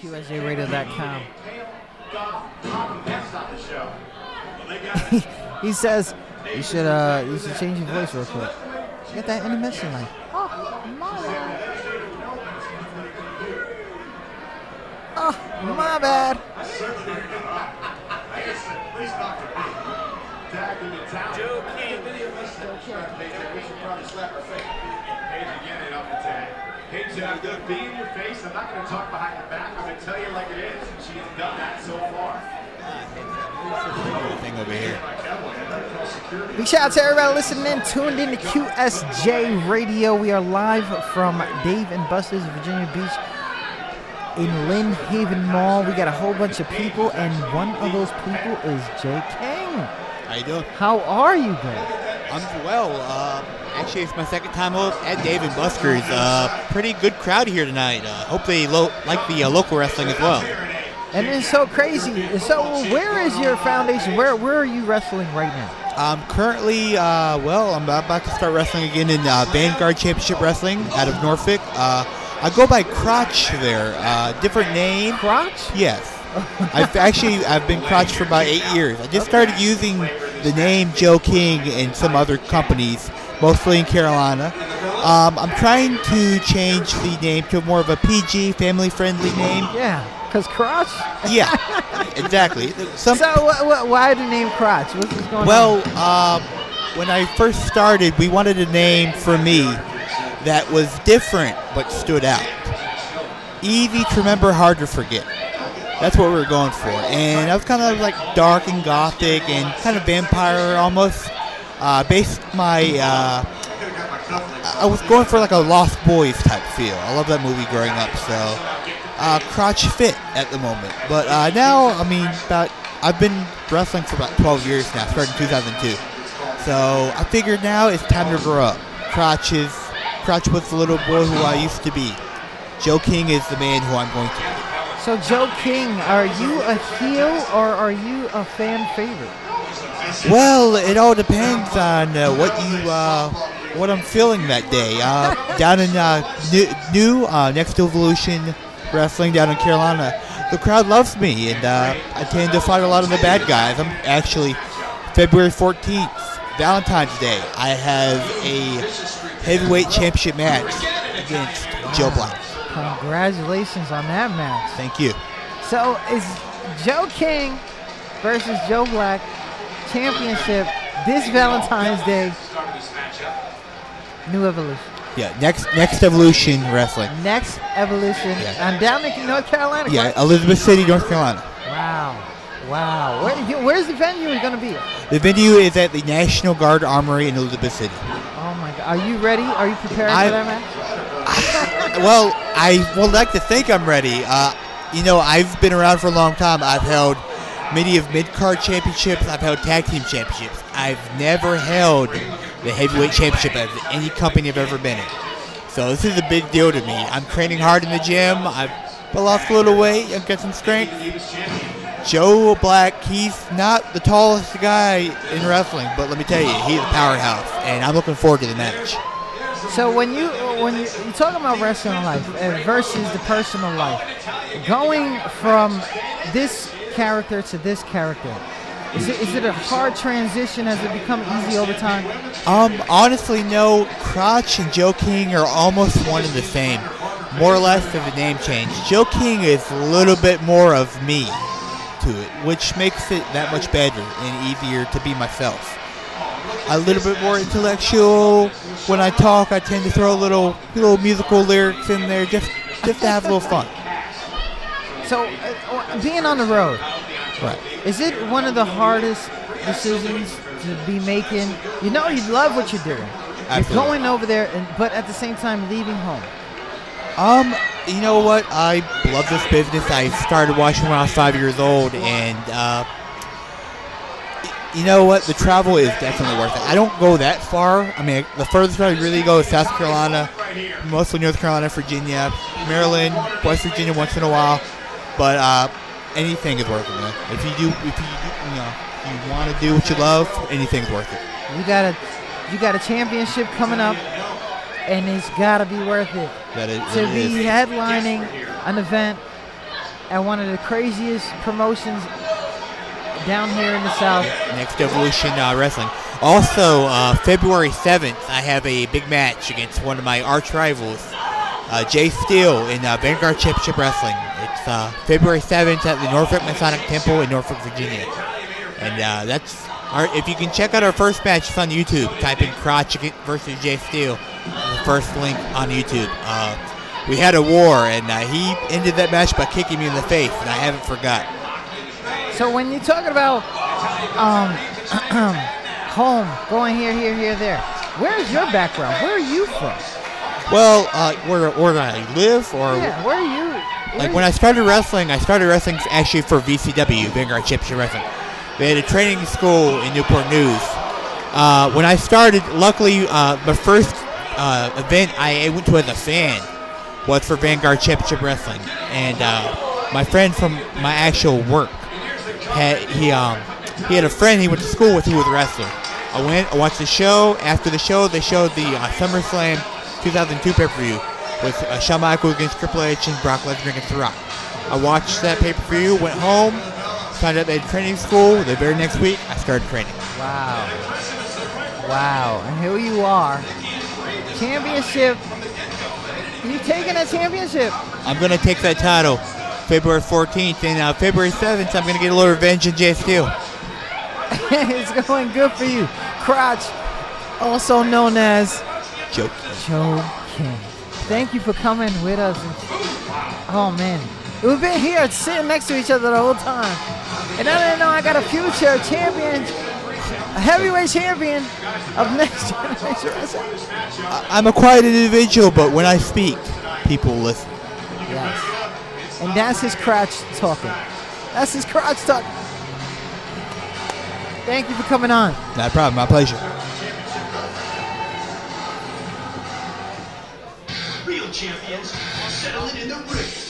QSJRadio.com. he says you should uh you should change your voice real quick. Get that intermission like, oh my bad. Oh my bad. Joe King. Hey, Jeff, the be in your face. I'm not going to talk behind your back. I'm going to tell you like it is. And she has done that so far. Thing over here. Big shout out to everybody listening in, tuned in to QSJ Radio. We are live from Dave and Buster's Virginia Beach in Lynn Haven Mall. We got a whole bunch of people, and one of those people is Jay King. How you doing? How are you, bro? I'm well. Uh, actually, it's my second time out at Dave and Buster's. Uh, pretty good crowd here tonight. Uh, hope they lo- like the uh, local wrestling as well. And it's so crazy. So, where is your foundation? Where Where are you wrestling right now? I'm currently, uh, well, I'm about to start wrestling again in uh, Vanguard Championship Wrestling out of Norfolk. Uh, I go by Crotch there. Uh, different name. Crotch? Yes. I've actually I've been Crotch for about eight years. I just started using the name Joe King and some other companies, mostly in Carolina. Um, I'm trying to change the name to more of a PG, family-friendly name. Yeah, because Crotch? Yeah, exactly. Some, so, wh- wh- why the name Crotch? What's this going well, on? um, when I first started, we wanted a name for me that was different but stood out. Easy to remember, hard to forget. That's what we were going for. And I was kind of like dark and gothic and kind of vampire almost. Uh, based my, uh, I was going for like a Lost Boys type feel. I love that movie growing up, so uh, crotch fit at the moment. But uh, now, I mean, about I've been wrestling for about 12 years now, starting 2002. So I figured now it's time to grow up. Crotch is, Crotch was the little boy who I used to be. Joe King is the man who I'm going to be. So, Joe King, are you a heel or are you a fan favorite? Well, it all depends on uh, what you, uh, what I'm feeling that day. Uh, down in uh, new, new uh, Next Evolution Wrestling down in Carolina, the crowd loves me, and uh, I tend to fight a lot of the bad guys. I'm actually February 14th, Valentine's Day. I have a heavyweight championship match against Joe Black. Congratulations on that match. Thank you. So, is Joe King versus Joe Black championship this Valentine's Day? New Evolution. Yeah, next Next Evolution Wrestling. Next Evolution. Yeah. I'm down in North Carolina. Yeah? Elizabeth City, North Carolina. Wow. Wow. Where, where's the venue going to be? The venue is at the National Guard Armory in Elizabeth City. Oh my God. Are you ready? Are you prepared I- for that match? Well, I would like to think I'm ready. Uh, you know, I've been around for a long time. I've held many of mid-card championships. I've held tag team championships. I've never held the heavyweight championship of any company I've ever been in. So this is a big deal to me. I'm training hard in the gym. I've lost a little weight. I've got some strength. Joe Black, he's not the tallest guy in wrestling, but let me tell you, he's a powerhouse, and I'm looking forward to the match. So when you when you, talk about wrestling life versus the personal life, going from this character to this character, is it, is it a hard transition? Has it become easy over time? Um, honestly, no. Crotch and Joe King are almost one and the same, more or less of a name change. Joe King is a little bit more of me to it, which makes it that much better and easier to be myself. A little bit more intellectual. When I talk, I tend to throw a little little musical lyrics in there, just just to have a little fun. So uh, being on the road, Right. is it one of the hardest decisions to be making? You know, you love what you're doing. You're going over there, and, but at the same time leaving home. Um, you know what? I love this business. I started watching when I was five years old, and uh, you know what? The travel is definitely worth it. I don't go that far. I mean, the furthest I really go is South Carolina, mostly North Carolina, Virginia, Maryland, West Virginia once in a while. But uh, anything is worth it, man. If you do, if you do, you know, you want to do what you love, anything's worth it. You got a you got a championship coming up, and it's got to be worth it. That is, to it be is. headlining an event at one of the craziest promotions down here in the South. Next Evolution uh, Wrestling. Also, uh, February 7th, I have a big match against one of my arch rivals, uh, Jay Steele, in uh, Vanguard Championship Wrestling. It's uh, February 7th at the Norfolk Masonic Temple in Norfolk, Virginia. And uh, that's our, if you can check out our first match, it's on YouTube. Type in Crotch versus Jay Steele, the first link on YouTube. Uh, we had a war, and he ended that match by kicking me in the face, and I haven't forgot. So when you're talking about um, home, going here, here, here, there, where's your background? Where are you from? Well, uh, where where I live, or Yeah, where are you? like where when you- I started wrestling, I started wrestling actually for VCW, Vanguard Championship Wrestling. They had a training school in Newport News. Uh, when I started, luckily, uh, the first uh, event I went to as a fan was for Vanguard Championship Wrestling, and uh, my friend from my actual work had he um he had a friend he went to school with who was a wrestler. I went, I watched the show. After the show, they showed the uh, SummerSlam 2002 pay-per-view with uh, Shawn Michaels against Triple H and Brock Lesnar against The Rock. I watched that pay-per-view, went home, found out they had training school. The very next week, I started training. Wow. Wow. And here you are. Championship. You taking a championship. I'm gonna take that title February 14th, and uh, February 7th, I'm gonna get a little revenge on Jay Steele. it's going good for you. Crotch, also known as Joke. Joe King. Thank you for coming with us. Oh man, we've been here sitting next to each other the whole time, and I didn't know I got a future champion, a heavyweight champion of next generation wrestling. I'm a quiet individual, but when I speak, people listen. Yes, and that's his crotch talking. That's his crotch talking. Thank you for coming on. Not a problem. My pleasure. Real champions are settling in the ring.